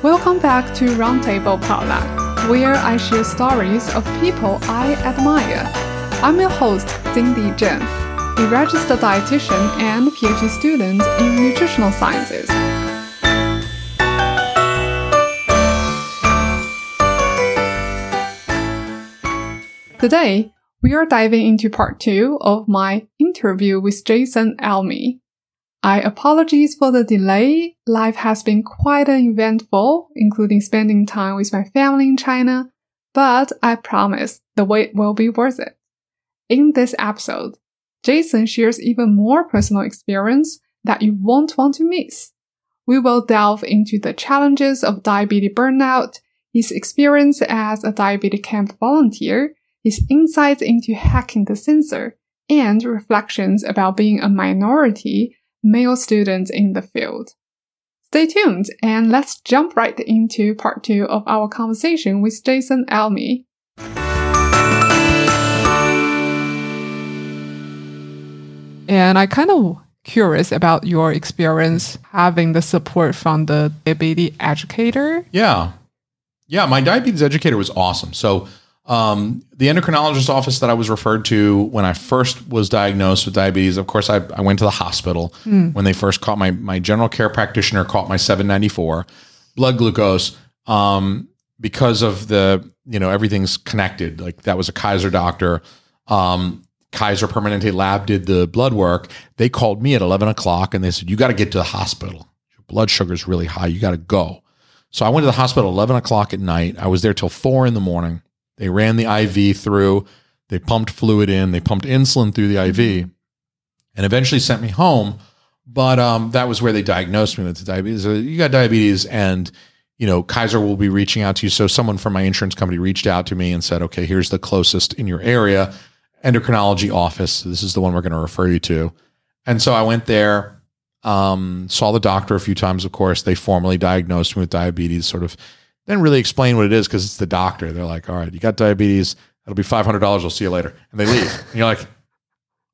Welcome back to Roundtable Potluck, where I share stories of people I admire. I'm your host, Cindy Zheng, a registered dietitian and PhD student in nutritional sciences. Today, we are diving into part two of my interview with Jason Alme. I apologize for the delay. Life has been quite eventful, including spending time with my family in China, but I promise the wait will be worth it. In this episode, Jason shares even more personal experience that you won't want to miss. We will delve into the challenges of diabetes burnout, his experience as a diabetes camp volunteer, his insights into hacking the sensor, and reflections about being a minority male students in the field. Stay tuned and let's jump right into part two of our conversation with Jason Alme. And I kind of curious about your experience having the support from the diabetes educator. Yeah. Yeah, my diabetes educator was awesome. So um, the endocrinologist office that I was referred to when I first was diagnosed with diabetes, of course, I, I went to the hospital mm. when they first caught my, my general care practitioner caught my 794 blood glucose. Um, because of the, you know, everything's connected. Like that was a Kaiser doctor. Um, Kaiser Permanente lab did the blood work. They called me at 11 o'clock and they said, you got to get to the hospital. Your blood sugar is really high. You got to go. So I went to the hospital 11 o'clock at night. I was there till four in the morning. They ran the IV through, they pumped fluid in, they pumped insulin through the IV, and eventually sent me home. But um, that was where they diagnosed me with diabetes. So you got diabetes, and you know Kaiser will be reaching out to you. So someone from my insurance company reached out to me and said, "Okay, here's the closest in your area endocrinology office. This is the one we're going to refer you to." And so I went there, um, saw the doctor a few times. Of course, they formally diagnosed me with diabetes, sort of didn't really explain what it is because it's the doctor. They're like, all right, you got diabetes. It'll be $500. We'll see you later. And they leave. and you're like,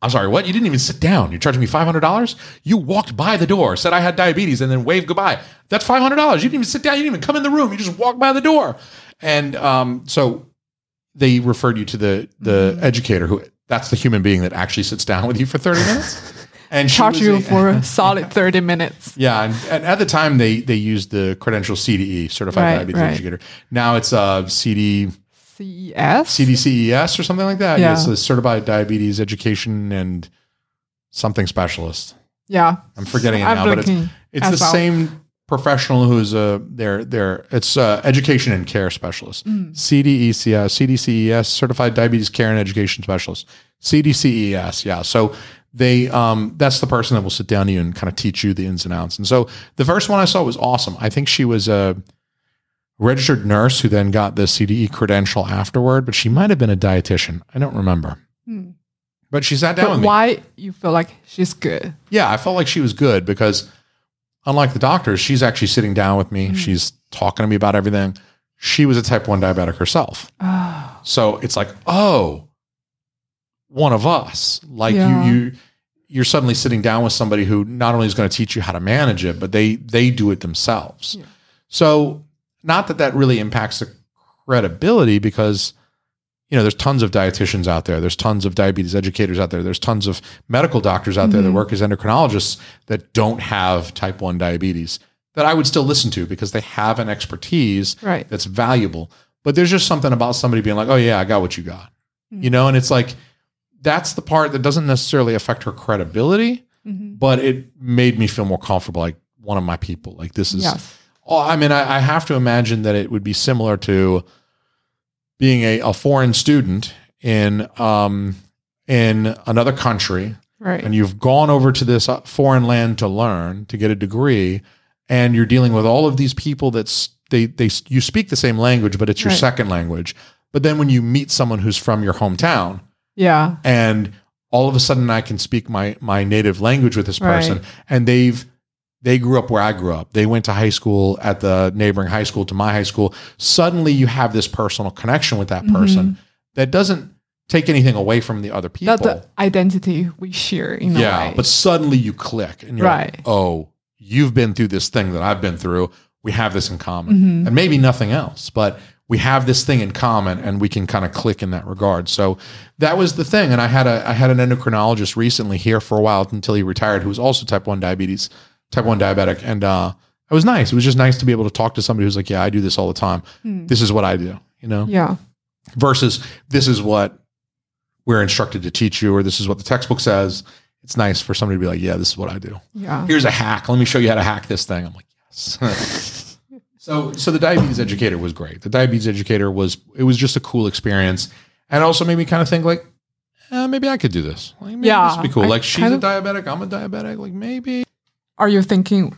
I'm sorry, what? You didn't even sit down. You're charging me $500? You walked by the door, said I had diabetes, and then waved goodbye. That's $500. You didn't even sit down. You didn't even come in the room. You just walked by the door. And um, so they referred you to the, the mm-hmm. educator who that's the human being that actually sits down with you for 30 minutes and charge you a, for a solid 30 minutes. Yeah. And, and, at the time they, they used the credential CDE certified right, diabetes right. educator. Now it's a CD CES, CDCES or something like that. Yeah. It's a certified diabetes education and something specialist. Yeah. I'm forgetting it now, but it's, it's the well. same professional who's a they're they're it's uh, education and care specialist. Mm. CDECS, CDCES, certified diabetes care and education specialist. CDCES, yeah. So they um, that's the person that will sit down to you and kind of teach you the ins and outs. And so the first one I saw was awesome. I think she was a registered nurse who then got the CDE credential afterward, but she might have been a dietitian. I don't remember. Hmm. But she sat down but with me. Why you feel like she's good? Yeah, I felt like she was good because unlike the doctors, she's actually sitting down with me. Mm. She's talking to me about everything. She was a type 1 diabetic herself. Oh. So it's like, oh, one of us. Like yeah. you, you, you're suddenly sitting down with somebody who not only is going to teach you how to manage it, but they they do it themselves. Yeah. So, not that that really impacts the credibility because you know there's tons of dietitians out there there's tons of diabetes educators out there there's tons of medical doctors out mm-hmm. there that mm-hmm. work as endocrinologists that don't have type 1 diabetes that I would still listen to because they have an expertise right. that's valuable but there's just something about somebody being like oh yeah I got what you got mm-hmm. you know and it's like that's the part that doesn't necessarily affect her credibility, mm-hmm. but it made me feel more comfortable. Like one of my people. Like this is. Yes. Oh, I mean, I, I, have to imagine that it would be similar to being a, a foreign student in um, in another country, right? And you've gone over to this uh, foreign land to learn to get a degree, and you're dealing with all of these people that's they they you speak the same language, but it's your right. second language. But then when you meet someone who's from your hometown, yeah. And all of a sudden I can speak my my native language with this person right. and they've they grew up where I grew up. They went to high school at the neighboring high school to my high school. Suddenly you have this personal connection with that person mm-hmm. that doesn't take anything away from the other people. That the identity we share in yeah, but suddenly you click and you're right. like, oh, you've been through this thing that I've been through. we have this in common, and maybe nothing else, but we have this thing in common, and we can kind of click in that regard. So that was the thing. And I had a I had an endocrinologist recently here for a while until he retired, who was also type one diabetes, type one diabetic, and uh, it was nice. It was just nice to be able to talk to somebody who's like, yeah, I do this all the time. This is what I do, you know, Yeah. versus this is what we're instructed to teach you, or this is what the textbook says. It's nice for somebody to be like, yeah, this is what I do. Yeah. Here's a hack. Let me show you how to hack this thing. I'm like, yes. so, so the diabetes educator was great. The diabetes educator was, it was just a cool experience. And also made me kind of think like, eh, maybe I could do this. Like, maybe Yeah, this would be cool. I like she's a diabetic. I'm a diabetic. Like maybe. Are you thinking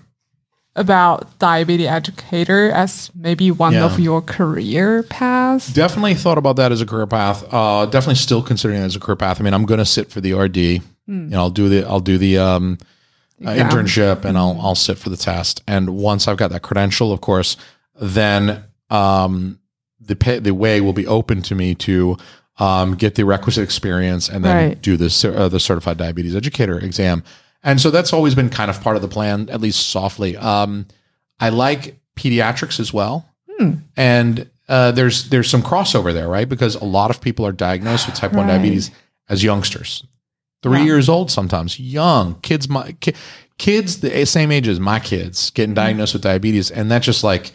about diabetes educator as maybe one Yeah. of your career paths? Definitely thought about that as a career path. Uh, definitely still considering it as a career path. I mean, I'm going to sit for the RD. You know, I'll do the I'll do the um, uh, Exam. internship and I'll I'll sit for the test. And once I've got that credential, of course, then um, the pay, the way will be open to me to um, get the requisite experience and then Right. do the uh, the certified diabetes educator exam. And so that's always been kind of part of the plan, at least softly. Um, I like pediatrics as well, and uh, there's there's some crossover there, right? Because a lot of people are diagnosed with type one diabetes as youngsters, three Yeah. years old sometimes, young kids. My ki- kids the same age as my kids getting diagnosed with diabetes, and that just like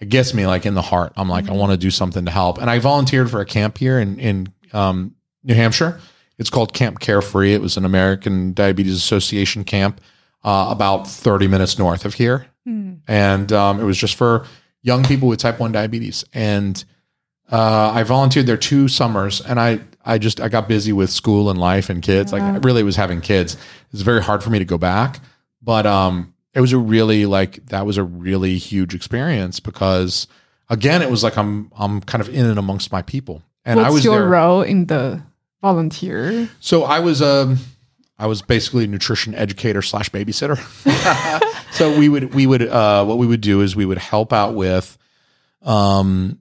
it gets me like in the heart. I'm like, I want to do something to help. And I volunteered for a camp here in in um, New Hampshire. It's called Camp Carefree. It was an American Diabetes Association camp uh, about 30 minutes north of here, and um, it was just for young people with type one diabetes. And uh, I volunteered there two summers, and I I just I got busy with school and life and kids. Yeah. Like I really was having kids. It's very hard for me to go back, but um, it was a really like that was a really huge experience because again, it was like I'm I'm kind of in and amongst my people, and What's I was your there. role in the volunteer? So I was um I was basically a nutrition educator slash babysitter. so we would we would uh what we would do is we would help out with um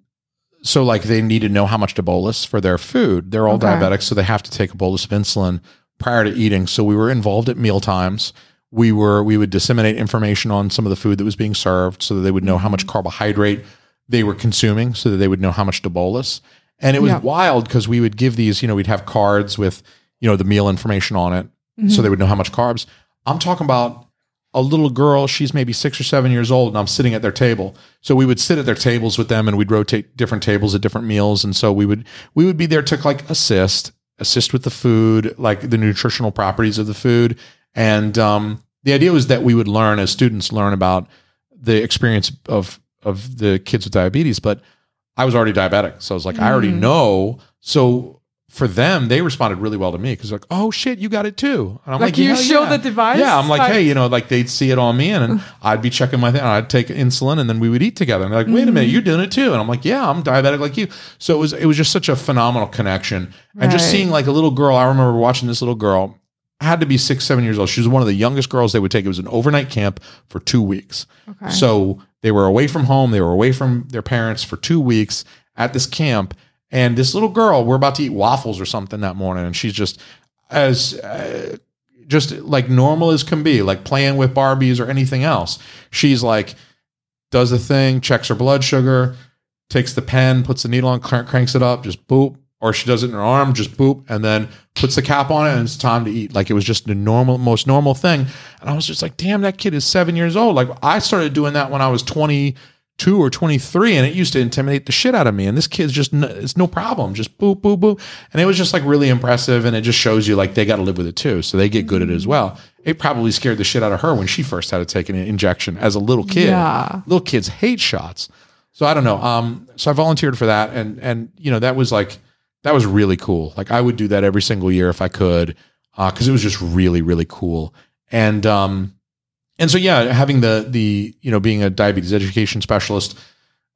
so like they need to know how much to bolus for their food. They're all Okay. diabetics, so they have to take a bolus of insulin prior to eating. So we were involved at meal times. We were we would disseminate information on some of the food that was being served so that they would know how much mm-hmm. carbohydrate they were consuming so that they would know how much to bolus. And it was wild because we would give these, you know, we'd have cards with, you know, the meal information on it mm-hmm. so they would know how much carbs. I'm talking about a little girl, she's maybe six or seven years old, and I'm sitting at their table. So we would sit at their tables with them and we'd rotate different tables at different meals. And so we would we would be there to like assist, assist with the food, like the nutritional properties of the food. And um, the idea was that we would learn as students learn about the experience of of the kids with diabetes. But I was already diabetic. So I was like, I already Mm. know. So for them, they responded really well to me because like, oh shit, you got it too. And I'm Like, like, you "Yeah, show yeah." the device? Yeah, I'm like, Like- hey, you know, like they'd see it on me, and, and I'd be checking my thing. And I'd take insulin, and then we would eat together. And they're like, wait a Mm. minute, you're doing it too. And I'm like, yeah, I'm diabetic like you. So it was it was just such a phenomenal connection, and just seeing like a little girl. I remember watching this little girl. Had to be six, seven years old. She was one of the youngest girls they would take. It was an overnight camp for two weeks. Okay. So they were away from home. They were away from their parents for two weeks at this camp. And this little girl, we're about to eat waffles or something that morning, and she's just as uh, just like normal as can be, like playing with Barbies or anything else. She's like, does the thing, checks her blood sugar, takes the pen, puts the needle on, cr- cranks it up, just boop. Or she does it in her arm, just boop, and then puts the cap on it, and it's time to eat. Like it was just the normal, most normal thing. And I was just like, damn, that kid is seven years old. Like I started doing that when I was 22 or 23, and it used to intimidate the shit out of me. And this kid's just, n- it's no problem, just boop, boop, boop. And it was just like really impressive. And it just shows you like they got to live with it too. So they get good at it as well. It probably scared the shit out of her when she first had to take an injection as a little kid. Yeah. Little kids hate shots. So I don't know. Um, so I volunteered for that, and and you know that was like that was really cool. Like I would do that every single year if I could, because it was just really really cool. And um, and so yeah, having the the you know being a diabetes education specialist,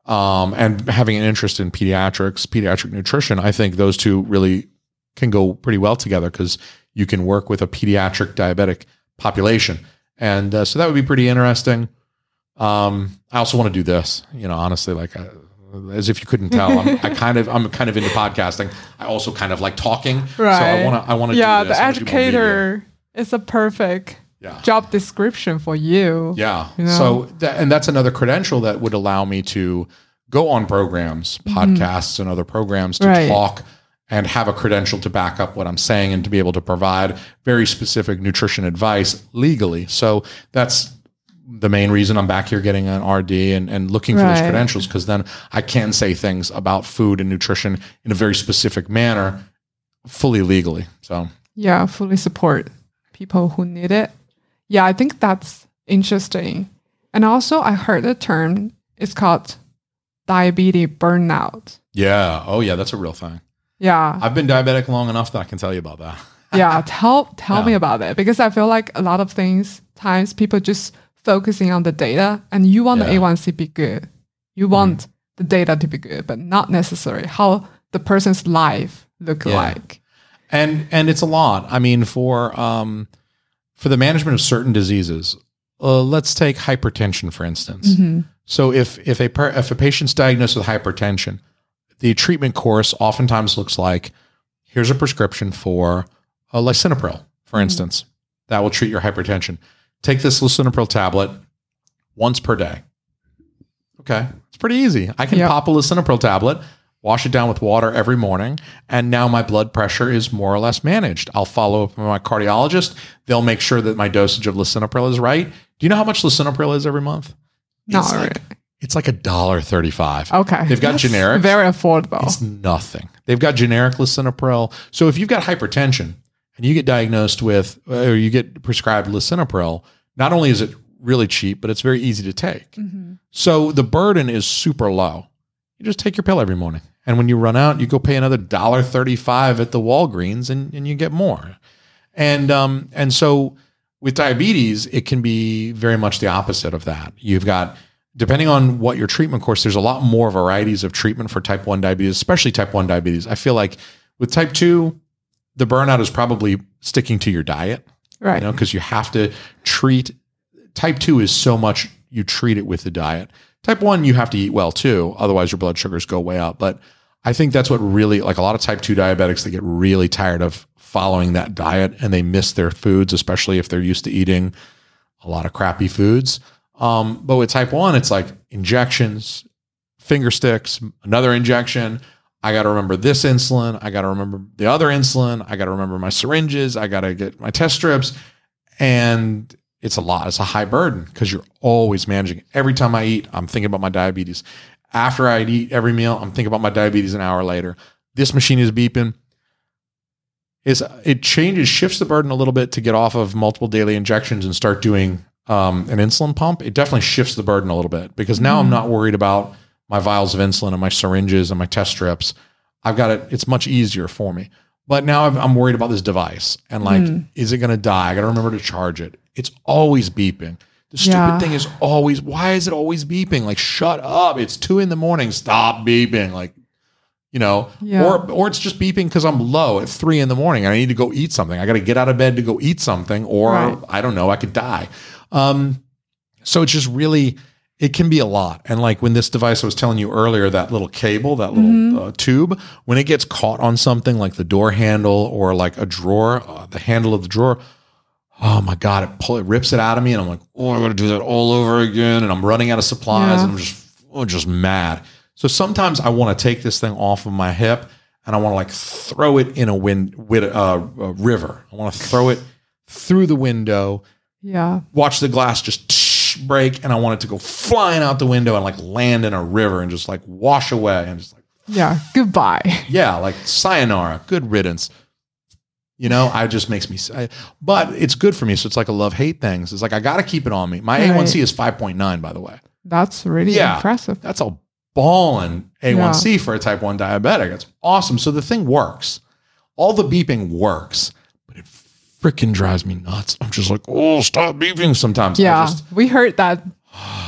um, and having an interest in pediatrics, pediatric nutrition, I think those two really can go pretty well together because you can work with a pediatric diabetic population, and uh, so that would be pretty interesting. Um, I also want to do this, you know, honestly, like uh, as if you couldn't tell, I'm, I kind of, I'm kind of into podcasting. I also kind of like talking. So I want to, I want to yeah, do this. the I wanna do more media. educator is a perfect Yeah. job description for you. Yeah. You know? So, that, and that's another credential that would allow me to go on programs, podcasts, and other programs to Mm-hmm. Right. talk and have a credential to back up what I'm saying and to be able to provide very specific nutrition advice legally. So, that's the main reason I'm back here getting an RD and, and looking for those credentials because then I can say things about food and nutrition in a very specific manner, fully legally. So, Yeah, fully support people who need it. Yeah, I think that's interesting. And also, I heard the term is called diabetes burnout. yeah. Oh, yeah. That's a real thing. Yeah, I've been diabetic long enough that I can tell you about that. yeah. Tell tell Yeah. me about it because I feel like a lot of things times people just focusing on the data, and you want Yeah. The A1C to be good, you want the data to be good, but not necessarily how the person's life look Yeah. like. and and it's a lot. I mean, for um, for the management of certain diseases, uh, let's take hypertension for instance. Mhm. So if if a per, if a patient's diagnosed with hypertension, the treatment course oftentimes looks like here's a prescription for a lisinopril, for instance, that will treat your hypertension. Take this lisinopril tablet once per day. Okay, it's pretty easy. I can Yep. pop a lisinopril tablet, wash it down with water every morning, and now my blood pressure is more or less managed. I'll follow up with my cardiologist. They'll make sure that my dosage of lisinopril is right. Do you know how much lisinopril is every month? Not It's like- It's like a dollar thirty-five. Okay. They've got That's generics. Very affordable. It's nothing. They've got generic lisinopril. So if you've got hypertension and you get diagnosed with, or you get prescribed lisinopril, not only is it really cheap, but it's very easy to take. Mhm. So the burden is super low. You just take your pill every morning. And when you run out, you go pay another dollar thirty-five at the Walgreens and, and you get more. And um, and so with diabetes, it can be very much the opposite of that. You've got depending on what your treatment course, there's a lot more varieties of treatment for type 1 diabetes, especially type 1 diabetes. I feel like with type 2, the burnout is probably sticking to your diet, Right. you know, because you have to treat type 2 is so much you treat it with the diet. Type 1 you have to eat well too, otherwise your blood sugars go way up. But I think that's what really like a lot of type 2 diabetics they get really tired of following that diet and they miss their foods especially if they're used to eating a lot of crappy foods. Um, but with type 1 it's like injections, finger sticks, another injection. I got to remember this insulin. I got to remember the other insulin. I got to remember my syringes. I got to get my test strips. And it's a lot. It's a high burden because you're always managing. Every time I eat, I'm thinking about my diabetes. After I'd eat every meal, I'm thinking about my diabetes an hour later. This machine is beeping. Is it changes, shifts the burden a little bit to get off of multiple daily injections and start doing um, an insulin pump. It definitely shifts the burden a little bit because now I'm not worried about my vials of insulin and my syringes and my test strips. I've got it. It's much easier for me. But now I'm, I'm worried about this device and like, is it going to die? I got to remember to charge it. It's always beeping. The stupid Yeah. thing is always, why is it always beeping? Like, shut up. It's two in the morning. Stop beeping. Like, you know, Yeah. or or it's just beeping because I'm low at three in the morning. and I need to go eat something. I got to get out of bed to go eat something, or Right. I don't know, I could die. Um, so it's just really, it can be a lot. And like when this device I was telling you earlier, that little cable, that little uh, tube, when it gets caught on something like the door handle or like a drawer, uh, the handle of the drawer, oh my god, it pull it rips it out of me, and I'm like, oh, I'm gonna do that all over again, and I'm running out of supplies, Yeah. and I'm just, oh, just mad. So sometimes I want to take this thing off of my hip, and I want to like throw it in a wind with uh, a river. I want to throw it through the window, Yeah. watch the glass just break, and I want it to go flying out the window and like land in a river and just like wash away, and just like Yeah. Goodbye. yeah, like sayonara, good riddance. You know, I just makes me. I, but it's good for me, so it's like a love hate thing. So it's like I got to keep it on me. My Right. A1C is five point nine, by the way. That's really Yeah. impressive. That's a ballin' A1C for a type one diabetic. It's awesome. So the thing works. All the beeping works, but it freaking drives me nuts. I'm just like, oh, stop beeping sometimes. Yeah. just- we heard that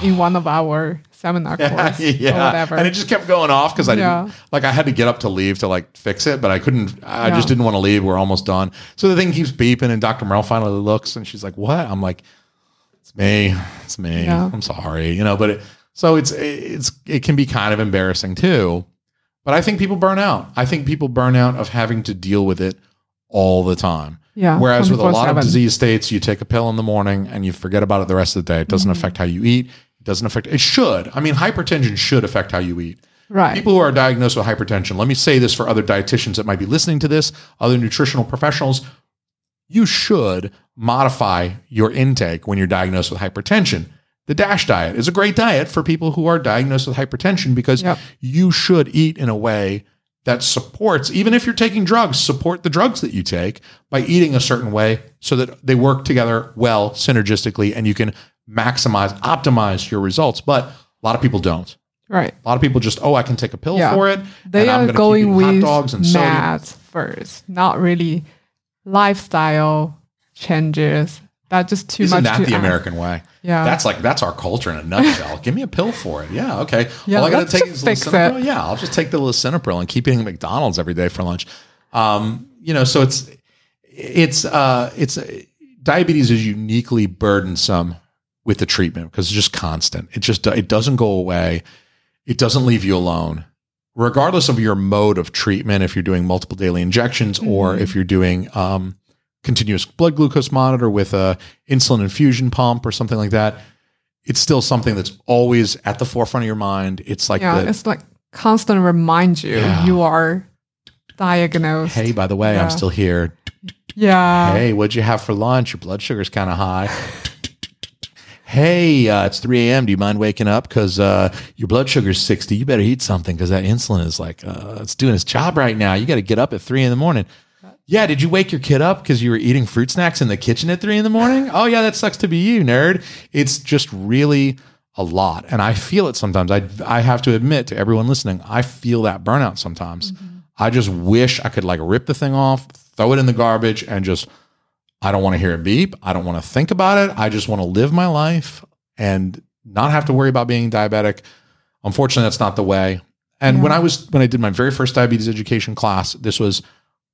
in one of our seminar course or yeah, whatever. and it just kept going off because I didn't Yeah. like I had to get up to leave to like fix it, but I couldn't. I just didn't want to leave. We're almost done, so the thing keeps beeping, and Dr. Merrill finally looks, and she's like, "What?" I'm like, "It's me. It's me. Yeah. I'm sorry." You know, but it, so it's it's it can be kind of embarrassing too. But I think people burn out. I think people burn out of having to deal with it all the time. Yeah. Whereas with a lot of disease states, you take a pill in the morning and you forget about it the rest of the day. It doesn't Mm-hmm. affect how you eat. It doesn't affect. It should. I mean, hypertension should affect how you eat. Right. People who are diagnosed with hypertension, let me say this for other dietitians that might be listening to this, other nutritional professionals, you should modify your intake when you're diagnosed with hypertension. The DASH diet is a great diet for people who are diagnosed with hypertension because Yep. you should eat in a way that supports, even if you're taking drugs, support the drugs that you take by eating a certain way so that they work together well synergistically and you can maximize, optimize your results. But a lot of people don't. right. A lot of people just, oh, I can take a pill Yeah. for it. They and I'm are keep with hot dogs and math first, not really lifestyle changes. That's just too Isn't much. that the ask. American way? Yeah. That's like that's our culture in a nutshell. Give me a pill for it. Yeah, okay. Yeah, All I got to take is Lisinopril. It. Yeah, I'll just take the lisinopril and keep eating McDonald's every day for lunch. Um, you know, so it's it's uh it's diabetes is uniquely burdensome with the treatment because it's just constant. It just it doesn't go away. It doesn't leave you alone. Regardless of your mode of treatment, if you're doing multiple daily injections or Mhm. if you're doing um, continuous blood glucose monitor with a insulin infusion pump or something like that, it's still something that's always at the forefront of your mind. It's like yeah, the it's like constant remind you Yeah. you are diagnosed. hey, by the way, Yeah. I'm still here. yeah. hey, what'd you have for lunch? Your blood sugar's kind of high. hey, uh, it's 3 a.m. Do you mind waking up? Because uh, your blood sugar's 60. You better eat something because that insulin is like, uh, it's doing its job right now. You got to get up at 3 in the morning. Yeah, did you wake your kid up because you were eating fruit snacks in the kitchen at 3 in the morning? Oh, yeah, that sucks to be you, nerd. It's just really a lot. And I feel it sometimes. I, I have to admit to everyone listening, I feel that burnout sometimes. Mm-hmm. I just wish I could like rip the thing off, throw it in the garbage, and just I don't want to hear a beep. I don't want to think about it. I just want to live my life and not have to worry about being diabetic. Unfortunately, that's not the way. And when I was when I did my very first diabetes education class, this was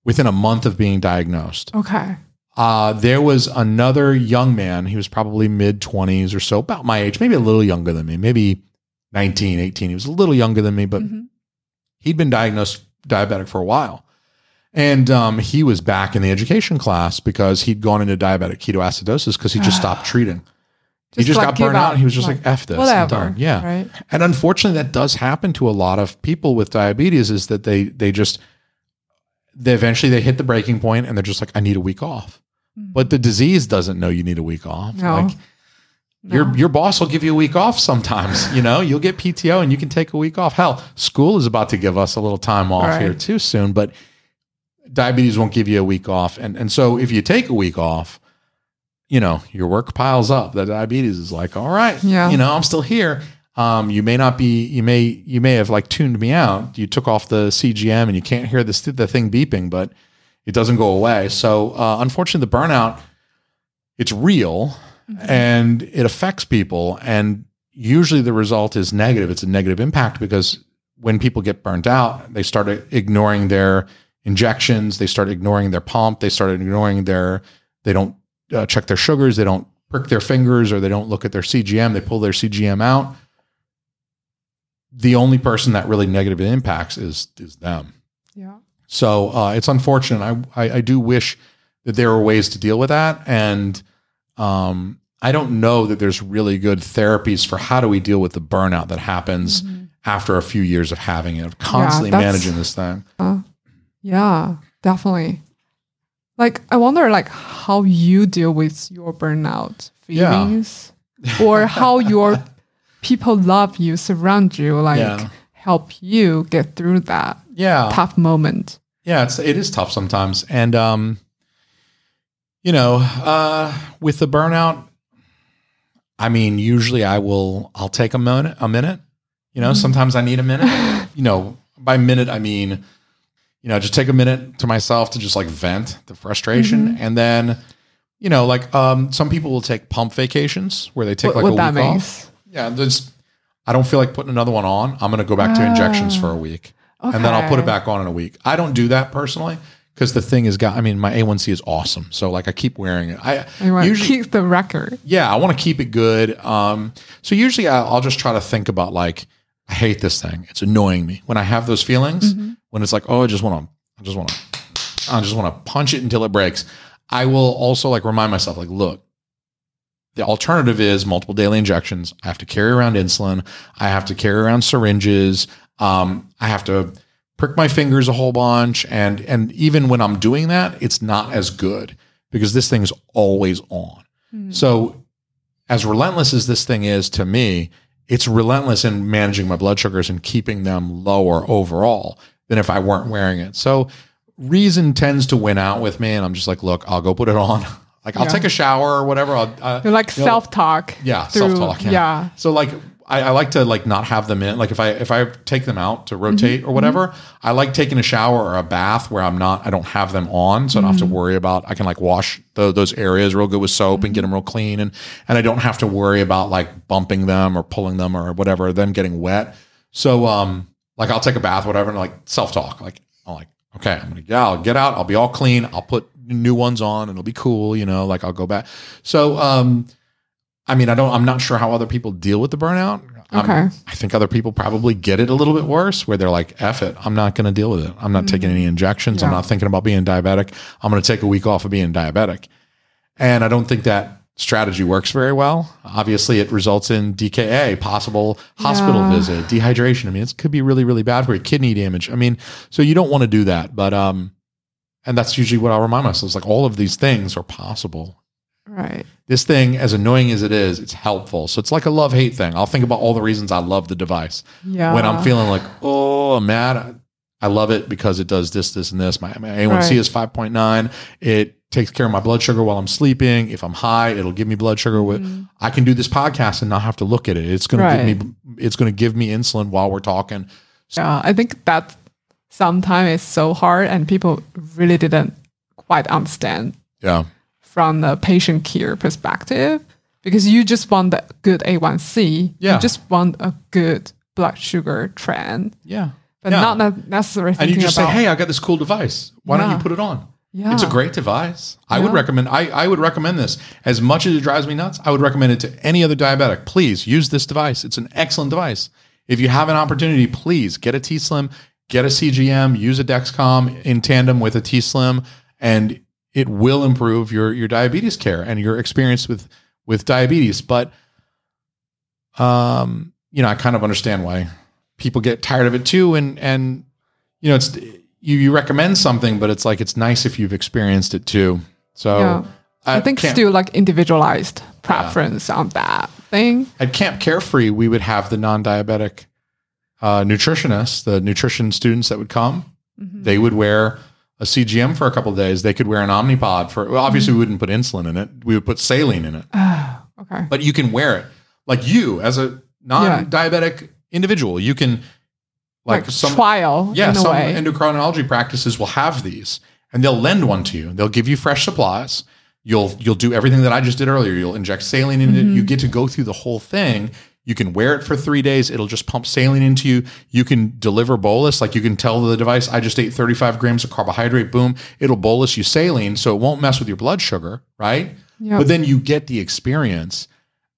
within a month of being diagnosed. Okay. Uh, there was another young man. He was probably mid 20s or so, about my age, maybe a little younger than me, maybe 19, 18. He was a little younger than me, but Mhm. he'd been diagnosed diabetic for a while. And um, he was back in the education class because he'd gone into diabetic ketoacidosis because he just stopped treating. he just like got burned out. And he was just like, F this. Whatever. Yeah. Right. And unfortunately, that does happen to a lot of people with diabetes is that they, they just, they eventually they hit the breaking point and they're just like, I need a week off. Mm. But the disease doesn't know you need a week off. No. Like No. your your boss will give you a week off sometimes. You know, you'll get PTO and you can take a week off. Hell, school is about to give us a little time off Right. here too soon, but diabetes won't give you a week off. And and so if you take a week off, you know, your work piles up. The diabetes is like, all right, Yeah. you know, I'm still here. Um, you may not be, you may, you may have like tuned me out. You took off the CGM and you can't hear this, the thing beeping, but it doesn't go away. So, uh, unfortunately, the burnout, it's real and it affects people. And usually the result is negative. It's a negative impact because when people get burnt out, they start ignoring their injections, they start ignoring their pump, they start ignoring their, they don't uh, check their sugars, they don't prick their fingers, or they don't look at their CGM, they pull their CGM out. The only person that really negatively impacts is is them. Yeah. So uh, it's unfortunate. I, I I do wish that there were ways to deal with that, and um, I don't know that there's really good therapies for how do we deal with the burnout that happens Mhm. after a few years of having it, of constantly that's- managing this thing. Yeah, definitely. Like I wonder like how you deal with your burnout Yeah. feelings or how your people love you, surround you, like Yeah. help you get through that Yeah, tough moment. yeah, it's it is tough sometimes, and um, you know, uh, with the burnout, I mean, usually I will I'll take a minute, a minute. You know, Mhm. sometimes I need a minute. you know, by minute I mean, you know, just take a minute to myself to just like vent the frustration, and then, you know, like um, some people will take pump vacations where they take what like what a week off. Yeah, there's. I don't feel like putting another one on. I'm going to go back to injections Ah. for a week and then I'll put it back on in a week. I don't do that personally because the thing is, got. I mean, my A1C is awesome, so like I keep wearing it. I usually, keep the record. yeah, I want to keep it good. Um, so usually I'll, I'll just try to think about like I hate this thing. It's annoying me when I have those feelings. Mm-hmm. When it's like, oh, I just want to, I just want to, I just want to punch it until it breaks. I will also like remind myself, like, look, the alternative is multiple daily injections. I have to carry around insulin. I have to carry around syringes. Um, I have to prick my fingers a whole bunch. And and even when I'm doing that, it's not as good because this thing's always on. Mm. So as relentless as this thing is to me, it's relentless in managing my blood sugars and keeping them lower overall than if I weren't wearing it. So reason tends to win out with me, and I'm just like, look, I'll go put it on. Like I'll Yeah. take a shower or whatever. I'll, uh, like self talk. yeah, self-talk, yeah. Yeah. So like I, I like to like not have them in. Like if I if I take them out to rotate or whatever, I like taking a shower or a bath where I'm not. I don't have them on, so I don't have to worry about. I can like wash tho- those areas real good with soap and get them real clean, and and I don't have to worry about like bumping them or pulling them or whatever, them getting wet. So um like I'll take a bath, whatever, and like self talk. Like I'm like okay, I'm gonna yeah, I'll get out. I'll be all clean. I'll put new ones on, and it'll be cool. You know, like I'll go back. So um. I mean, I don't. I'm not sure how other people deal with the burnout. I'm- Okay. I think other people probably get it a little bit worse, where they're like, "F it, I'm not going to deal with it. I'm not taking any injections. I'm not thinking about being diabetic. I'm going to take a week off of being diabetic." And I don't think that strategy works very well. Obviously, it results in DKA, possible hospital Yeah. visit, dehydration. I mean, it could be really, really bad for you, kidney damage. I mean, so you don't want to do that. But um, and that's usually what I'll remind myself: is like all of these things are possible Right. this thing, as annoying as it is, it's helpful. So it's like a love hate thing. I'll think about all the reasons I love the device. Yeah. When I'm feeling like, oh, I'm mad, I love it because it does this, this, and this. My, my A1C Right. is 5.9. It takes care of my blood sugar while I'm sleeping. If I'm high, it'll give me blood sugar. With Mm. I can do this podcast and not have to look at it. It's going to Right. give me. It's going to give me insulin while we're talking. Yeah, I think that sometimes it's so hard, and people really didn't quite understand Yeah, from the patient care perspective because you just want the good A1C. Yeah. You just want a good blood sugar trend, yeah. but Yeah. not ne- necessarily And you thinking just about. say, hey, I got this cool device. Why don't you put it on? yeah, It's a great device. I would recommend. I, I would recommend this as much as it drives me nuts. I would recommend it to any other diabetic. Please use this device. It's an excellent device. If you have an opportunity, please get a T Slim, get a CGM, use a Dexcom in tandem with a T Slim, and it will improve your your diabetes care and your experience with with diabetes. But um, you know, I kind of understand why people get tired of it too, and and you know, it's you you recommend something, but it's like it's nice if you've experienced it too. So Yeah. I think still like individualized preference on that thing. at Camp Carefree, we would have the non-diabetic uh, nutritionists, the nutrition students that would come. Mm-hmm. They would wear a CGM for a couple of days. They could wear an Omnipod for. Well, obviously, we wouldn't put insulin in it. We would put saline in it, Ah, okay. but you can wear it. Like you, as a non-diabetic individual, you can like, Like, some trial Yeah, some endocrinology practices will have these, and they'll lend one to you. They'll give you fresh supplies. You'll you'll do everything that I just did earlier. You'll inject saline in it. Mm-hmm. You get to go through the whole thing. You can wear it for three days. It'll just pump saline into you. You can deliver bolus, like you can tell the device, I just ate 35 grams of carbohydrate. Boom, it'll bolus you saline, so it won't mess with your blood sugar, right? Yeah. But then you get the experience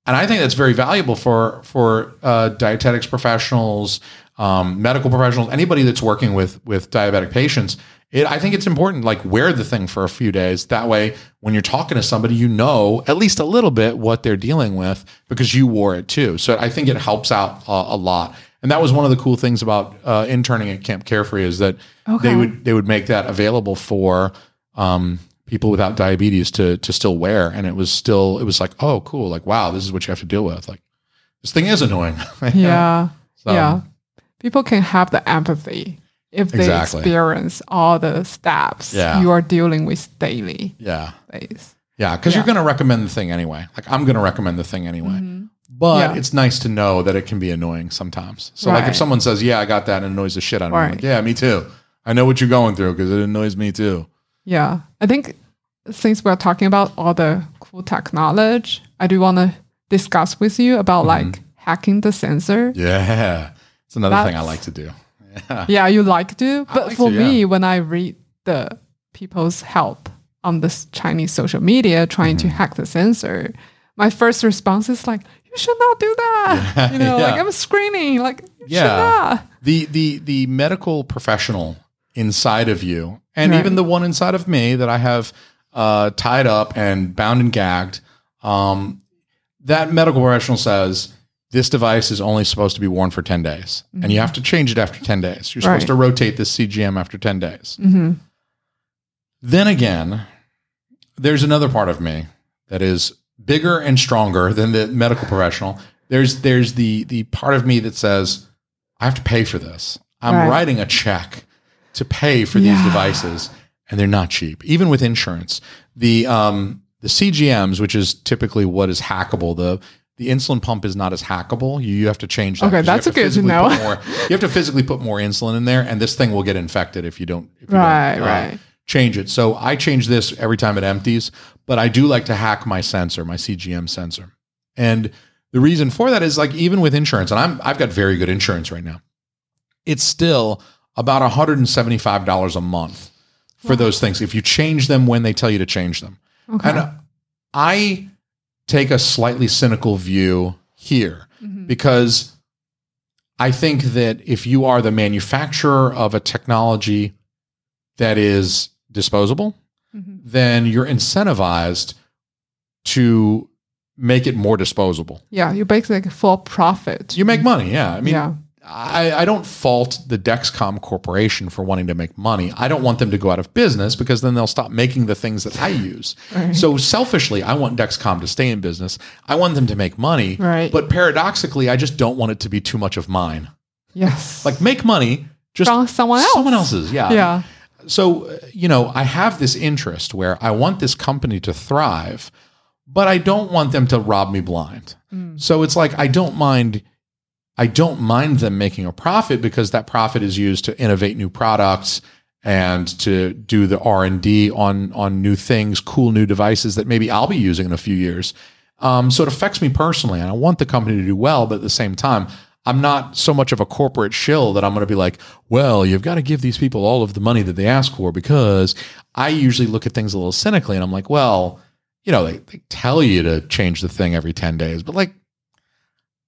and I think that's very valuable for for uh, dietetics professionals, um, medical professionals, anybody that's working with with diabetic patients. It, I think it's important, like wear the thing for a few days. That way, when you're talking to somebody, you know at least a little bit what they're dealing with because you wore it too. So I think it helps out uh, a lot. And that was one of the cool things about uh, interning at Camp Carefree is that Okay. they would they would make that available for um, people without diabetes to to still wear, and it was still it was like oh cool like wow this is what you have to deal with like this thing is annoying yeah. So, yeah. People can have the empathy if they Exactly. experience all the steps Yeah. you are dealing with daily yeah base. yeah because you're going to recommend the thing anyway like I'm going to recommend the thing anyway Mhm. but Yeah. it's nice to know that it can be annoying sometimes so like if someone says yeah I got that and annoys the shit out of me Right. like yeah me too I know what you're going through because it annoys me too Yeah. I think since we're talking about all the cool technology, I do want to discuss with you about Mm-hmm. like hacking the sensor. yeah it's another thing I like to do yeah Yeah, you like to. But like for to, me, when I read the people's help on this Chinese social media trying Mm-hmm. to hack the sensor, my first response is like, you should not do that. Yeah, you know, like. I'm screaming, like, Yeah. the the the medical professional inside of you and Right. even the one inside of me that I have uh, tied up and bound and gagged, um, that medical professional says this device is only supposed to be worn for 10 days and you have to change it after 10 days. You're supposed Right. to rotate this CGM after 10 days. hmm Then again, there's another part of me that is bigger and stronger than the medical professional. There's there's the the part of me that says I have to pay for this. I'm Right. writing a check to pay for these devices, and they're not cheap, even with insurance. The um the CGMs, which is typically what is hackable, the the insulin pump is not as hackable. You, you have to change that. Okay, 'cause you have that's good to know. More, you have to physically put more insulin in there, and this thing will get infected if you don't. If you Right, don't, uh, right. change it. So I change this every time it empties, but I do like to hack my sensor, my CGM sensor. And the reason for that is like even with insurance, and I'm I've got very good insurance right now. It's still about $175 a month for those things if you change them when they tell you to change them. Okay. And I take a slightly cynical view here Mhm. because I think that if you are the manufacturer of a technology that is disposable, Mhm. then you're incentivized to make it more disposable. Yeah, you basically for profit. You make money, yeah. I mean, yeah. I, I don't fault the Dexcom Corporation for wanting to make money. I don't want them to go out of business because then they'll stop making the things that I use. Right. So selfishly, I want Dexcom to stay in business. I want them to make money. Right. But paradoxically, I just don't want it to be too much of mine. yes. Like make money just from someone else. someone else's. Yeah. Yeah. So, uh, you know, I have this interest where I want this company to thrive, but I don't want them to rob me blind. Mm. So it's like I don't mind I don't mind them making a profit because that profit is used to innovate new products and to do the R&D on on new things, cool new devices that maybe I'll be using in a few years. Um, so it affects me personally and I want the company to do well, but at the same time, I'm not so much of a corporate shill that I'm going to be like, well, you've got to give these people all of the money that they ask for because I usually look at things a little cynically and I'm like, well, you know, they, they tell you to change the thing every 10 days, but like,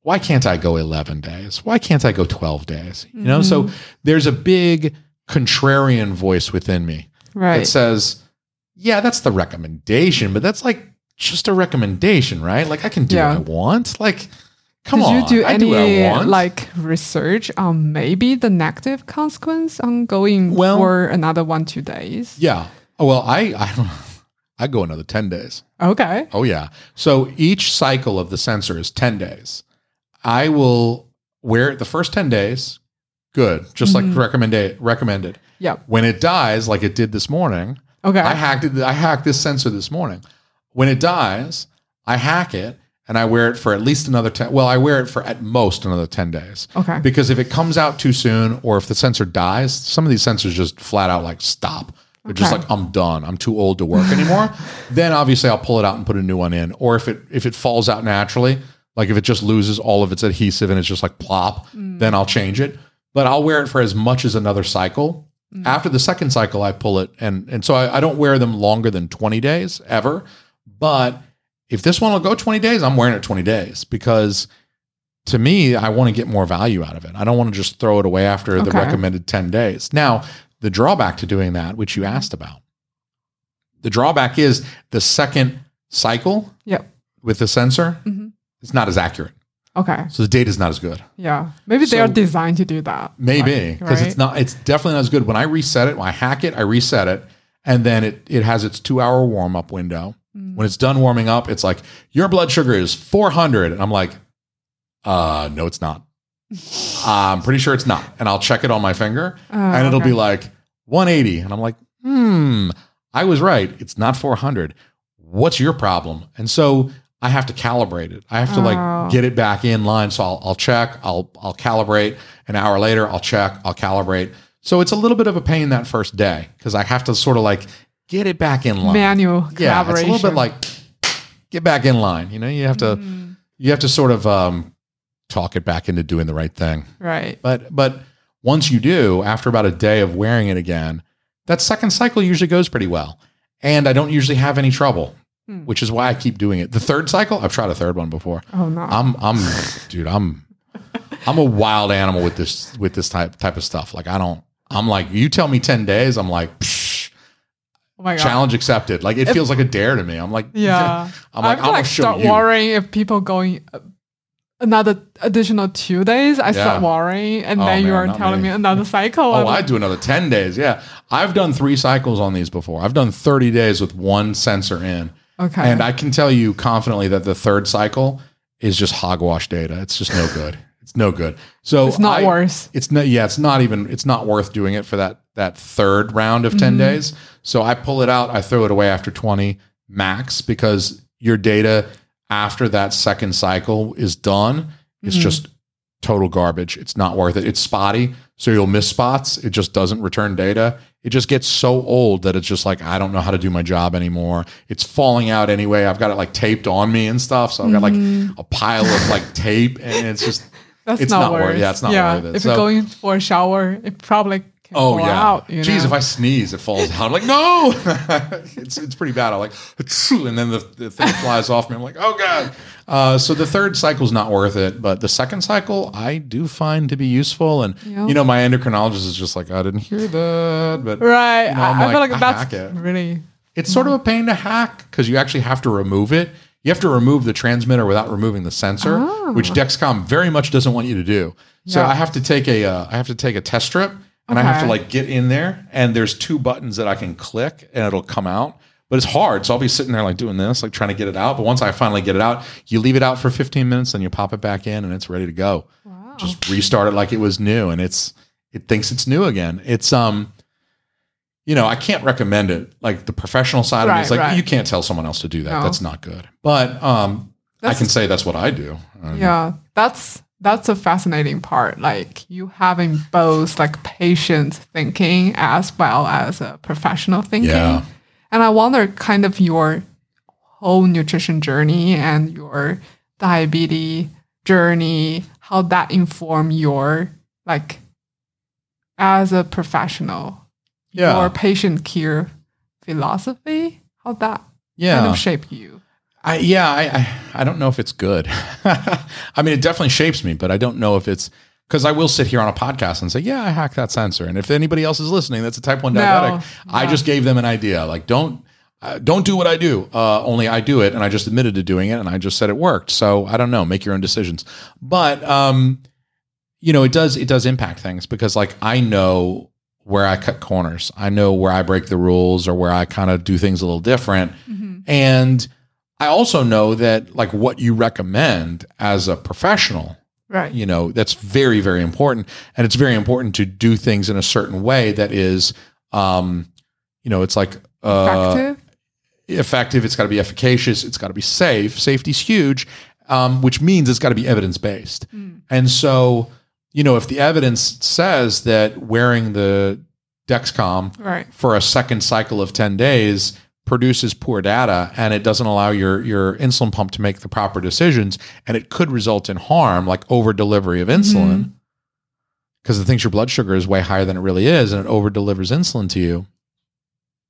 why can't I go 11 days? Why can't I go 12 days? You know, so mm-hmm. there's a big contrarian voice within me that Right. says, yeah, that's the recommendation, but that's like just a recommendation, right? Like I can do Yeah. what I want. Like, come Did on. you do I any do what I want. like research on maybe the negative consequence on going Well- for another one two days? yeah. Oh, well, I, I don't I go another 10 days. Okay. Oh yeah. So each cycle of the sensor is 10 days. I will wear it the first 10 days. Good. Just Mhm. like recommended recommended. Yep. When it dies, like it did this morning, Okay. I hacked it. I hacked this sensor this morning. When it dies, I hack it and I wear it for at least another 10. Well, I wear it for at most another 10 days. okay. Because if it comes out too soon or if the sensor dies, some of these sensors just flat out like stop. They're just like, I'm done. I'm too old to work anymore. then obviously I'll pull it out and put a new one in. Or if it if it falls out naturally, like if it just loses all of its adhesive and it's just like plop, then I'll change it. But I'll wear it for as much as another cycle. After the second cycle, I pull it and and so I, I don't wear them longer than 20 days ever. But if this one will go 20 days, I'm wearing it 20 days because to me, I want to get more value out of it. I don't want to just throw it away after the recommended 10 days. Now, the drawback to doing that, which you asked about, the drawback is the second cycle Yep. with the sensor, Mhm. It's not as accurate. Okay. So the data is not as good. Yeah. Maybe they are designed to do that. Maybe Like, because right? it's not. It's definitely not as good. When I reset it, when I hack it, I reset it, and then it it has its two hour warm up window. Mm. When it's done warming up, it's like your blood sugar is four hundred, and I'm like, uh, no, it's not. I'm pretty sure it's not, and I'll check it on my finger, Oh, and it'll okay. be like 180, and I'm like, hmm, I was right. It's not 400. What's your problem? And so I have to calibrate it. I have to Oh. like get it back in line. So I'll, I'll check, I'll, I'll calibrate. An hour later, I'll check, I'll calibrate. So it's a little bit of a pain that first day because I have to sort of like get it back in line. manual yeah, it's a little bit like get back in line. You know, you have to Mm, you have to sort of um, talk it back into doing the right thing. right. But but once you do, after about a day of wearing it again, that second cycle usually goes pretty well. And I don't usually have any trouble, Hmm. which is why I keep doing it. The third cycle, I've tried a third one before. Oh no. I'm I'm dude, I'm I'm a wild animal with this with this type type of stuff. Like I don't I'm like you tell me 10 days, I'm like Psh, Oh my god. challenge accepted. Like it feels like a dare to me. I'm like, Yeah. I'm like, I'm like start you. worrying if people going uh, another additional two days. I start worrying, and Oh, then you are telling me. me another cycle. Oh, I do another 10 days. Yeah. I've done three cycles on these before. I've done 30 days with one sensor in. Okay. And I can tell you confidently that the third cycle is just hogwash data. It's just no good. It's no good. So it's not I- worse. It's not. Yeah, it's not even. It's not worth doing it for that that third round of 10 Mm-hmm. days. So I pull it out. I throw it away after twenty max because your data after that second cycle is done. It's Mhm. just total garbage. It's not worth it. It's spotty, so you'll miss spots. It just doesn't return data. It just gets so old that it's just like I don't know how to do my job anymore. It's falling out anyway. I've got it like taped on me and stuff. So I've got like Mhm. a pile of like tape, and it's just That's it's not, not worth. yeah, it's not yeah, worth it. If So- you're going for a shower, it probably Oh yeah. out. You Jeez, know? if I sneeze, it falls out. I'm like, no. it's it's pretty bad. I'm like, and then the, the thing flies off me. I'm like, oh god. Uh, so the third cycle is not worth it, but the second cycle I do find to be useful. And Yeah. you know, my endocrinologist is just like, I didn't hear that, but right, you know, I, I feel like, like I that's hack it. really it's sort of a pain to hack because you actually have to remove it. You have to remove the transmitter without removing the sensor, Oh. which Dexcom very much doesn't want you to do. So Yeah. I have to take a uh, I have to take a test strip and I have to like get in there and there's two buttons that I can click and it'll come out. But it's hard. So I'll be sitting there like doing this, like trying to get it out. But once I finally get it out, you leave it out for 15 minutes, then you pop it back in and it's ready to go. wow. Just restart it like it was new and it's it thinks it's new again. It's um you know, I can't recommend it. Like the professional side of it, Right, it's like right. you can't tell someone else to do that. No. That's not good. But um I can say that's what I do. Um, yeah, that's that's a fascinating part. Like you having both like patient thinking as well as a professional thinking. Yeah. And I wonder kind of your whole nutrition journey and your diabetes journey, how that inform your like as a professional, Yeah. your patient care philosophy, how that Yeah. kind of shape you. I yeah, I, I I don't know if it's good. I mean, it definitely shapes me, but I don't know if it's because I will sit here on a podcast and say, "Yeah, I hacked that sensor." And if anybody else is listening, that's a type one No, diabetic. I no. just gave them an idea. Like, don't uh, don't do what I do. Uh, only I do it, and I just admitted to doing it, and I just said it worked. So I don't know. Make your own decisions. But um, you know, it does it does impact things because like I know where I cut corners. I know where I break the rules or where I kind of do things a little different. And I also know that like what you recommend as a professional, Right. you know, that's very, very important. And it's very important to do things in a certain way that is, um, you know, it's like uh, Effective. effective. It's got to be efficacious. It's got to be safe. Safety's huge, um, which means it's got to be evidence based. Mm. And so, you know, if the evidence says that wearing the Dexcom Right. for a second cycle of 10 days produces poor data and it doesn't allow your your insulin pump to make the proper decisions and it could result in harm like over delivery of insulin mm-hmm. because it thinks your blood sugar is way higher than it really is and it over delivers insulin to you.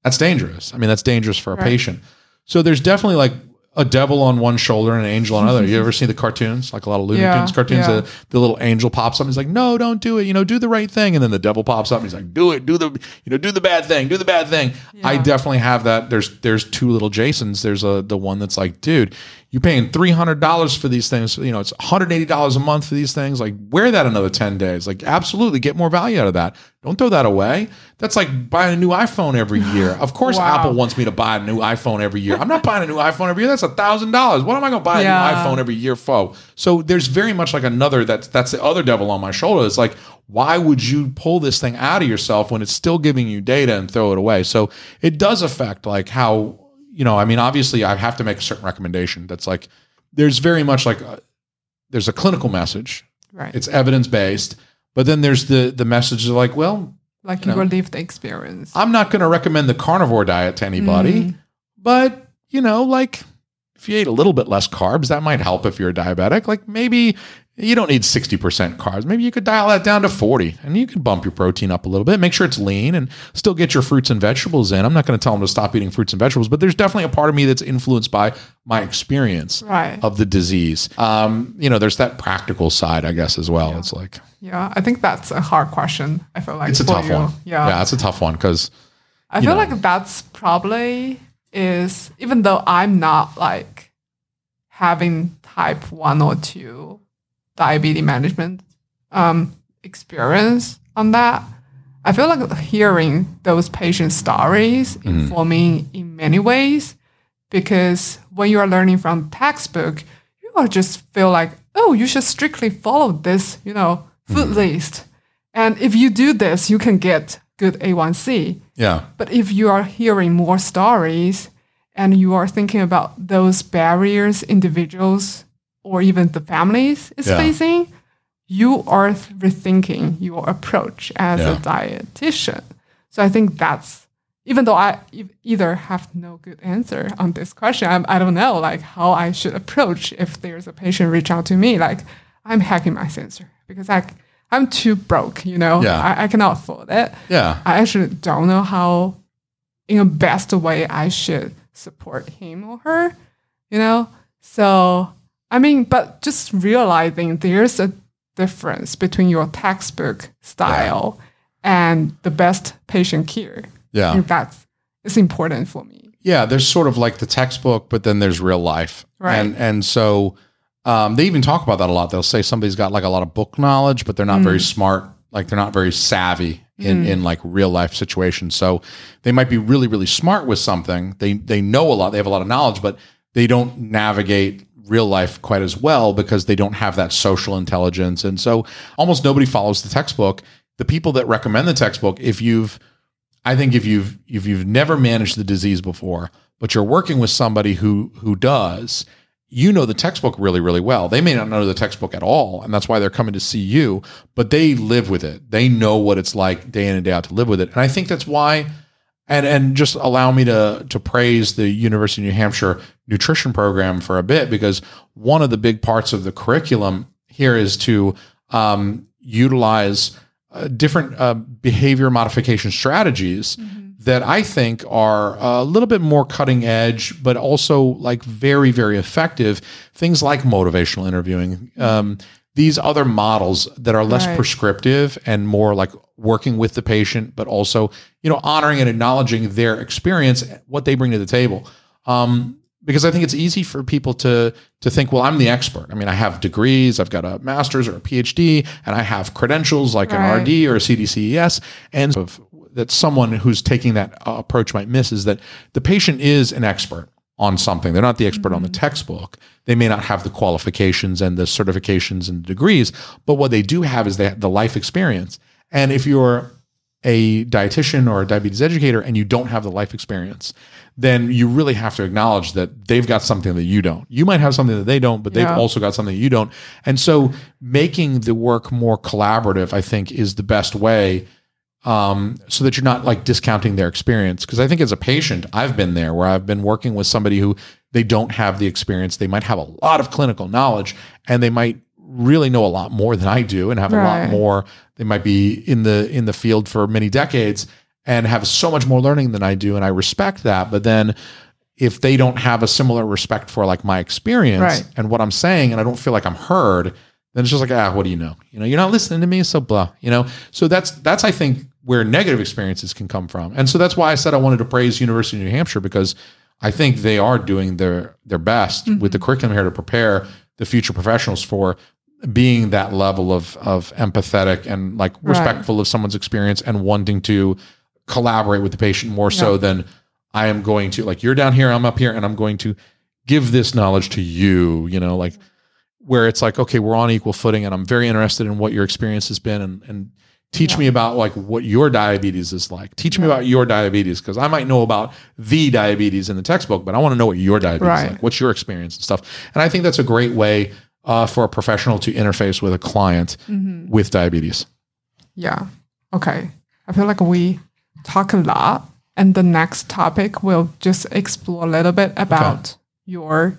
That's dangerous. I mean that's dangerous for a Right. patient. So there's definitely like a devil on one shoulder and an angel on another. You ever see the cartoons, like a lot of Looney Yeah, Tunes cartoons? yeah. The, the little angel pops up. And he's like, "No, don't do it. You know, do the right thing." And then the devil pops up. and He's like, "Do it. Do the you know, do the bad thing. Do the bad thing." I definitely have that. There's there's two little Jasons. There's a the one that's like, "Dude, you're paying three hundred dollars for these things. You know, it's one hundred eighty dollars a month for these things. Like, wear that another ten days. Like, absolutely, get more value out of that. Don't throw that away. That's like buying a new iPhone every year. Of course, Wow. Apple wants me to buy a new iPhone every year. I'm not buying a new iPhone every year. That's a thousand dollars. What am I going to buy a Yeah. new iPhone every year for? So there's very much like another that's that's the other devil on my shoulder. It's like, why would you pull this thing out of yourself when it's still giving you data and throw it away? So it does affect like how you know. I mean, obviously, I have to make a certain recommendation. That's like there's very much like a, there's a clinical message. Right. It's evidence based, but then there's the the message of like, well, like you you know. will live the experience. I'm not going to recommend the carnivore diet to anybody, Mm. but you know, like if you ate a little bit less carbs, that might help if you're a diabetic. Like maybe you don't need 60% carbs. Maybe you could dial that down to 40 and you can bump your protein up a little bit, make sure it's lean and still get your fruits and vegetables in. I'm not going to tell them to stop eating fruits and vegetables, but there's definitely a part of me that's influenced by my experience Right. of the disease. Um, you know, there's that practical side, I guess, as well. It's like, Yeah, I think that's a hard question. I feel like it's a tough you. one. Yeah. Yeah, it's a tough one because I feel know. like that's probably is even though I'm not like having type one or two diabetes management um, experience on that. I feel like hearing those patient stories Mm-hmm. informing in many ways because when you are learning from textbook, you are just feel like, oh, you should strictly follow this, you know, food Mm-hmm. list. And if you do this, you can get good A1C. Yeah. But if you are hearing more stories and you are thinking about those barriers individuals or even the families is Yeah. facing, you are rethinking your approach as Yeah. a dietitian. So I think that's even though I either have no good answer on this question, I'm, I don't know like how I should approach if there's a patient reach out to me like I'm hacking my sensor because I I'm too broke, you know. Yeah. I, I cannot afford it. Yeah. I actually don't know how, in a best way, I should support him or her, you know? So, I mean, but just realizing there's a difference between your textbook style and the best patient care. I Yeah. think that's it's important for me. Yeah, there's sort of like the textbook, but then there's real life. Right. And and so um, they even talk about that a lot. They'll say somebody's got like a lot of book knowledge, but they're not very smart. Like they're not very savvy in, in like real life situations. So they might be really, really smart with something. They they know a lot, they have a lot of knowledge, but they don't navigate real life quite as well because they don't have that social intelligence. And so almost nobody follows the textbook. The people that recommend the textbook, if you've I think if you've if you've never managed the disease before, but you're working with somebody who who does, you know the textbook really really well. They may not know the textbook at all, and that's why they're coming to see you, but they live with it. They know what it's like day in and day out to live with it. And I think that's why and and just allow me to to praise the University of New Hampshire nutrition program for a bit because one of the big parts of the curriculum here is to um, utilize uh, different uh, behavior modification strategies that I think are a little bit more cutting edge, but also like very, very effective. Things like motivational interviewing, um, these other models that are less Right. prescriptive and more like working with the patient, but also you know honoring and acknowledging their experience, what they bring to the table. Um, because I think it's easy for people to to think, well, I'm the expert. I mean, I have degrees, I've got a master's or a PhD, and I have credentials like Right. an RD or a CDCES, and of, that someone who's taking that approach might miss is that the patient is an expert on something. They're not the expert on the mm-hmm. textbook. They may not have the qualifications and the certifications and degrees, but what they do have is they have the life experience. And if you're a dietitian or a diabetes educator and you don't have the life experience, then you really have to acknowledge that they've got something that you don't. You might have something that they don't, but they've Yeah. also got something that you don't. And so making the work more collaborative, I think, is the best way um, so that you're not like discounting their experience. Because I think as a patient, I've been there where I've been working with somebody who they don't have the experience. They might have a lot of clinical knowledge and they might really know a lot more than I do and have a lot more. They might be in the in the field for many decades and have so much more learning than I do, and I respect that. But then if they don't have a similar respect for like my experience Right. and what I'm saying, and I don't feel like I'm heard, then it's just like, ah, what do you know? You know, you're not listening to me, so blah. You know, so that's that's I think where negative experiences can come from, and so that's why I said I wanted to praise University of New Hampshire because I think they are doing their their best with the curriculum here to prepare the future professionals for being that level of of empathetic and like Right. respectful of someone's experience and wanting to collaborate with the patient more so than I am going to like you're down here, I'm up here, and I'm going to give this knowledge to you. You know, like where it's like, okay, we're on equal footing, and I'm very interested in what your experience has been, and and teach Yeah. me about like what your diabetes is like. Teach me about your diabetes because I might know about the diabetes in the textbook, but I want to know what your diabetes Right. is like. What's your experience and stuff? And I think that's a great way uh, for a professional to interface with a client Mm-hmm. with diabetes. Yeah. Okay. I feel like we talk a lot, and the next topic we'll just explore a little bit about your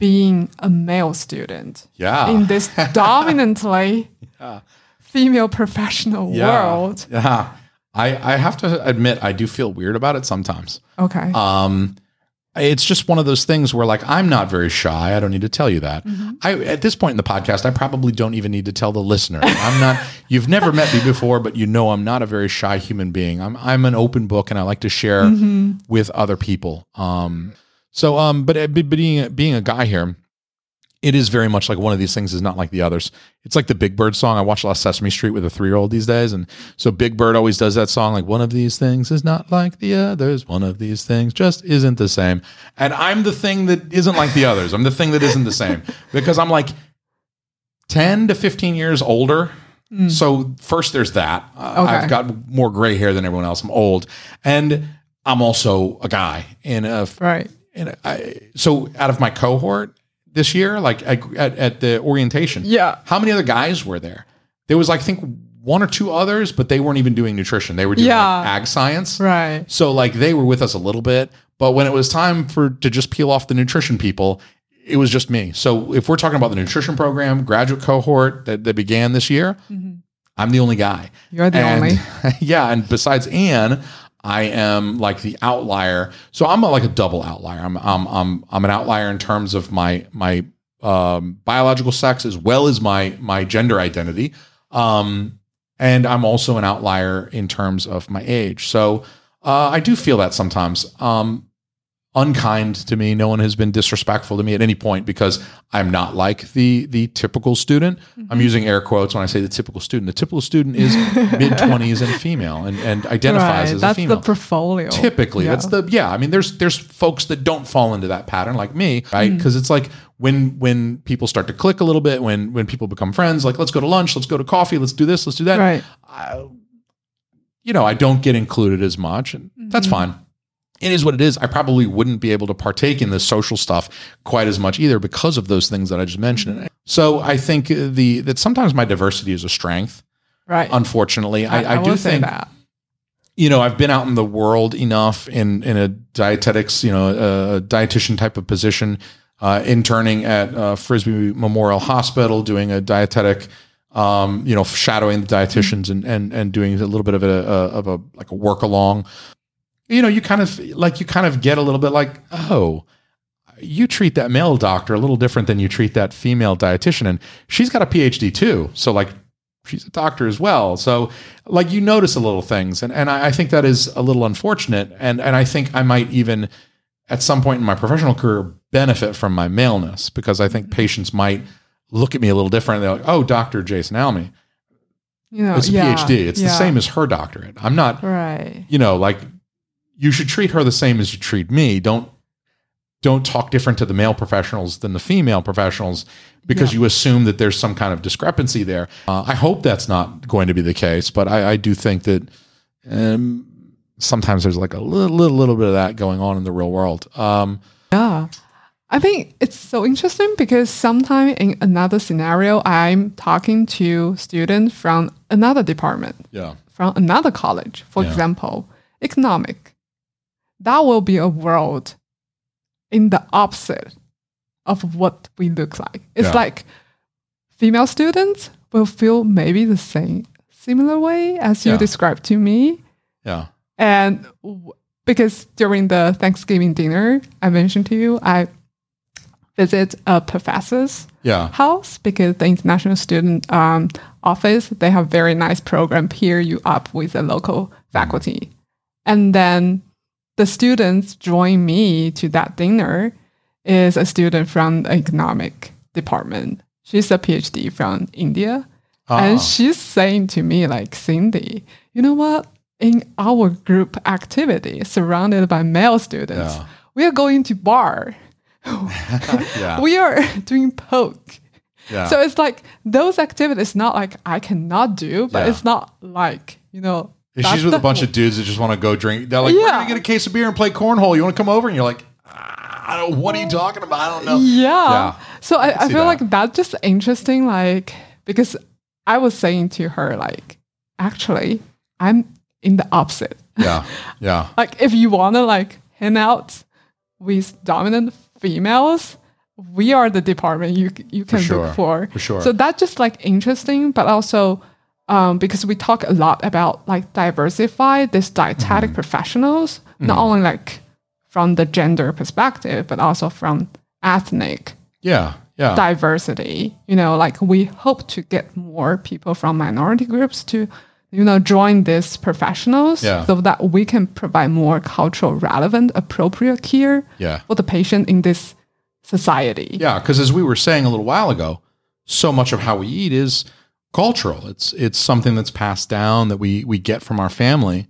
being a male student Yeah. in this dominantly Yeah. female professional world. Yeah. I, I have to admit, I do feel weird about it sometimes. Okay. Um, it's just one of those things where like I'm not very shy. I don't need to tell you that. I at this point in the podcast, I probably don't even need to tell the listener. I'm not you've never met me before, but you know I'm not a very shy human being. I'm I'm an open book and I like to share with other people. Um so um but, but being being a guy here, it is very much like one of these things is not like the others. It's like the Big Bird song. I watch a lot of Sesame Street with a three year old these days. And so Big Bird always does that song, like one of these things is not like the others. One of these things just isn't the same. And I'm the thing that isn't like the others. I'm the thing that isn't the same because I'm like 10 to 15 years older. So first there's that. Uh, Okay. I've got more gray hair than everyone else. I'm old. And I'm also a guy in a Right. And I, so out of my cohort this year, like I, at, at the orientation, Yeah. how many other guys were there? There was like I think one or two others, but they weren't even doing nutrition. They were doing Yeah. like ag science. Right. So like they were with us a little bit, but when it was time for to just peel off the nutrition people, it was just me. So if we're talking about the nutrition program graduate cohort that, that began this year, mm-hmm. I'm the only guy. You're the And- only. yeah, and besides Anne, I am like the outlier. So I'm like a double outlier. I'm I'm I'm I'm an outlier in terms of my my um, biological sex as well as my my gender identity. Um, and I'm also an outlier in terms of my age. So uh, I do feel that sometimes. Um, unkind to me. No one has been disrespectful to me at any point because I'm not like the the typical student. I'm using air quotes when I say the typical student. The typical student is mid 20s and female and, and identifies right. as That's a female. That's the portfolio. Typically, Yeah. that's the yeah. I mean, there's there's folks that don't fall into that pattern like me, right? Because it's like when when people start to click a little bit, when when people become friends, like let's go to lunch, let's go to coffee, let's do this, let's do that. Right. I, you know, I don't get included as much, and that's Mm-hmm. fine. It is what it is. I probably wouldn't be able to partake in the social stuff quite as much either because of those things that I just mentioned. So I think the that sometimes my diversity is a strength. Right. Unfortunately, I, I, will do think that. you know, I've been out in the world enough in in a dietetics, you know, a dietitian type of position, uh, interning at uh, Frisbie Memorial Hospital, doing a dietetic, um, you know, shadowing the dietitians and and and doing a little bit of a, a of a like a work along. You know, you kind of like you kind of get a little bit like, oh, you treat that male doctor a little different than you treat that female dietitian, and she's got a PhD too. So like she's a doctor as well. So like you notice a little things. And and I, think that is a little unfortunate. And and I think I might even at some point in my professional career benefit from my maleness because I think mm-hmm. patients might look at me a little different. They're like, oh, Dr. Jason Alme. You know, It's a yeah, PhD. It's the same as her doctorate. I'm not, Right. you know, like you should treat her the same as you treat me. Don't don't talk different to the male professionals than the female professionals because you assume that there's some kind of discrepancy there. Uh, I hope that's not going to be the case, but I, I do think that um, sometimes there's like a little, little, little bit of that going on in the real world. Um, Yeah. I think it's so interesting because sometimes in another scenario, I'm talking to students from another department, yeah, from another college, for Yeah. example, economic. That will be a world in the opposite of what we look like. It's Yeah. like female students will feel maybe the same, similar way as you Yeah. described to me. yeah, And w- because during the Thanksgiving dinner I mentioned to you, I visit a professor's yeah, house because the international student um, office they have very nice program pair you up with the local faculty, and then the students join me to that dinner is a student from the economic department. She's a PhD from India. Ah, And she's saying to me, like, Cindy, you know what? In our group activity, surrounded by male students, Yeah. we are going to bar. yeah, We are doing poke. yeah. So it's like those activities not like I cannot do, but it's not like, you know. If that's she's with a bunch whole- of dudes that just want to go drink. They're like, we're gonna get a case of beer and play cornhole. You want to come over? And you're like, "Ah, I don't. What are you talking about? I don't know. Yeah. Yeah. So I, I see feel that. like that's just interesting, like because I was saying to her, like, actually, I'm in the opposite. Yeah, yeah, like if you wanna like hang out with dominant females, we are the department you you can sure, look for. for sure. So that's just like interesting, but also um, because we talk a lot about like diversify this Mm-hmm. dietetic professionals, not only like from the gender perspective, but also from ethnic Yeah. Yeah. diversity. You know, like we hope to get more people from minority groups to, you know, join these professionals Yeah. so that we can provide more cultural relevant, appropriate care Yeah. for the patient in this society. Yeah, because as we were saying a little while ago, so much of how we eat is cultural. It's it's something that's passed down that we we get from our family,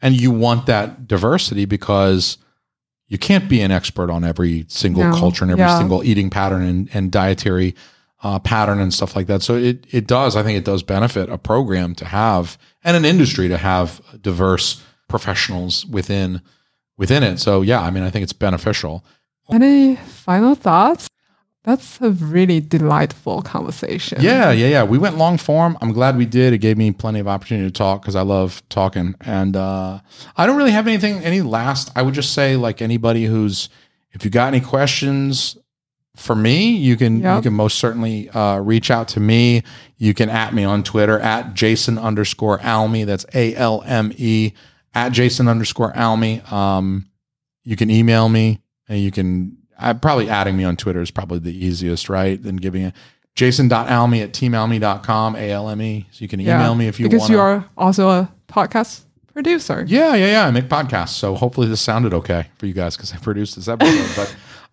and you want that diversity because you can't be an expert on every single No, culture and every yeah. single eating pattern and, and dietary uh, pattern and stuff like that. So it it does. I think it does benefit a program to have and an industry to have diverse professionals within within it. So yeah, I mean, I think it's beneficial. Any final thoughts? That's a really delightful conversation. Yeah, yeah, yeah. We went long form. I'm glad we did. It gave me plenty of opportunity to talk because I love talking. And uh, I don't really have anything, any last. I would just say, like anybody who's, if you got any questions for me, you can you can most certainly uh, reach out to me. You can at me on Twitter at Jason underscore Alme. That's A L M E at Jason underscore Alme. Um, you can email me and you can I probably adding me on Twitter is probably the easiest, right? Than giving it jason.alme at teamalme.com, A L M E. So you can email Yeah, me if you because want. you are also a podcast producer. Yeah, yeah, yeah. I make podcasts. So hopefully this sounded okay for you guys because I produced this episode.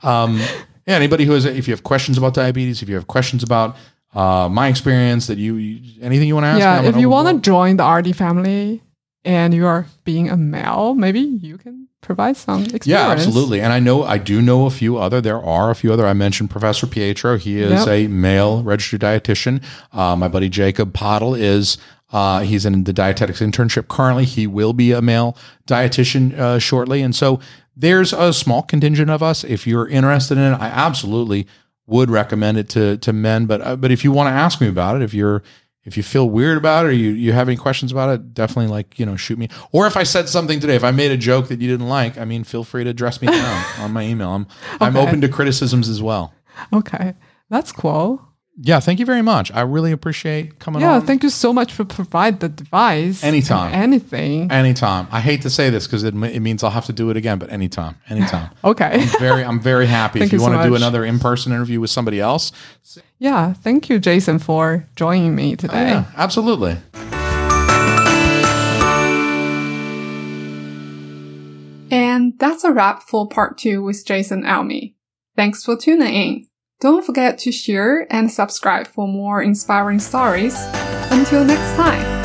but um, yeah, anybody who has, if you have questions about diabetes, if you have questions about uh, my experience, that you, you anything you want to ask yeah, me, if you want to join the RD family and you are being a male, maybe you can provide some experience. Yeah, absolutely. And I know I do know a few other. There are a few other. I mentioned Professor Pietro. He is Yep. a male registered dietitian. Uh, my buddy Jacob Pottle is. Uh, he's in the dietetics internship currently. He will be a male dietitian uh, shortly, and so there's a small contingent of us. If you're interested in it, I absolutely would recommend it to to men. But uh, but if you want to ask me about it, if you're if you feel weird about it or you, you have any questions about it, definitely like, you know, shoot me. Or if I said something today, if I made a joke that you didn't like, I mean, feel free to address me down on my email. I'm I'm open to criticisms as well. Okay, that's cool. Yeah, thank you very much. I really appreciate coming Yeah, on. thank you so much for provide the device. Anytime. Anything. anytime. I hate to say this because it, it means I'll have to do it again, but anytime, anytime. Okay. very, I'm very happy. if Thank you, you so want to do another in-person interview with somebody else, yeah, thank you, Jason, for joining me oh, today. yeah, absolutely. And that's a wrap for part two with Jason Alme. Thanks for tuning in. Don't forget to share and subscribe for more inspiring stories. Until next time.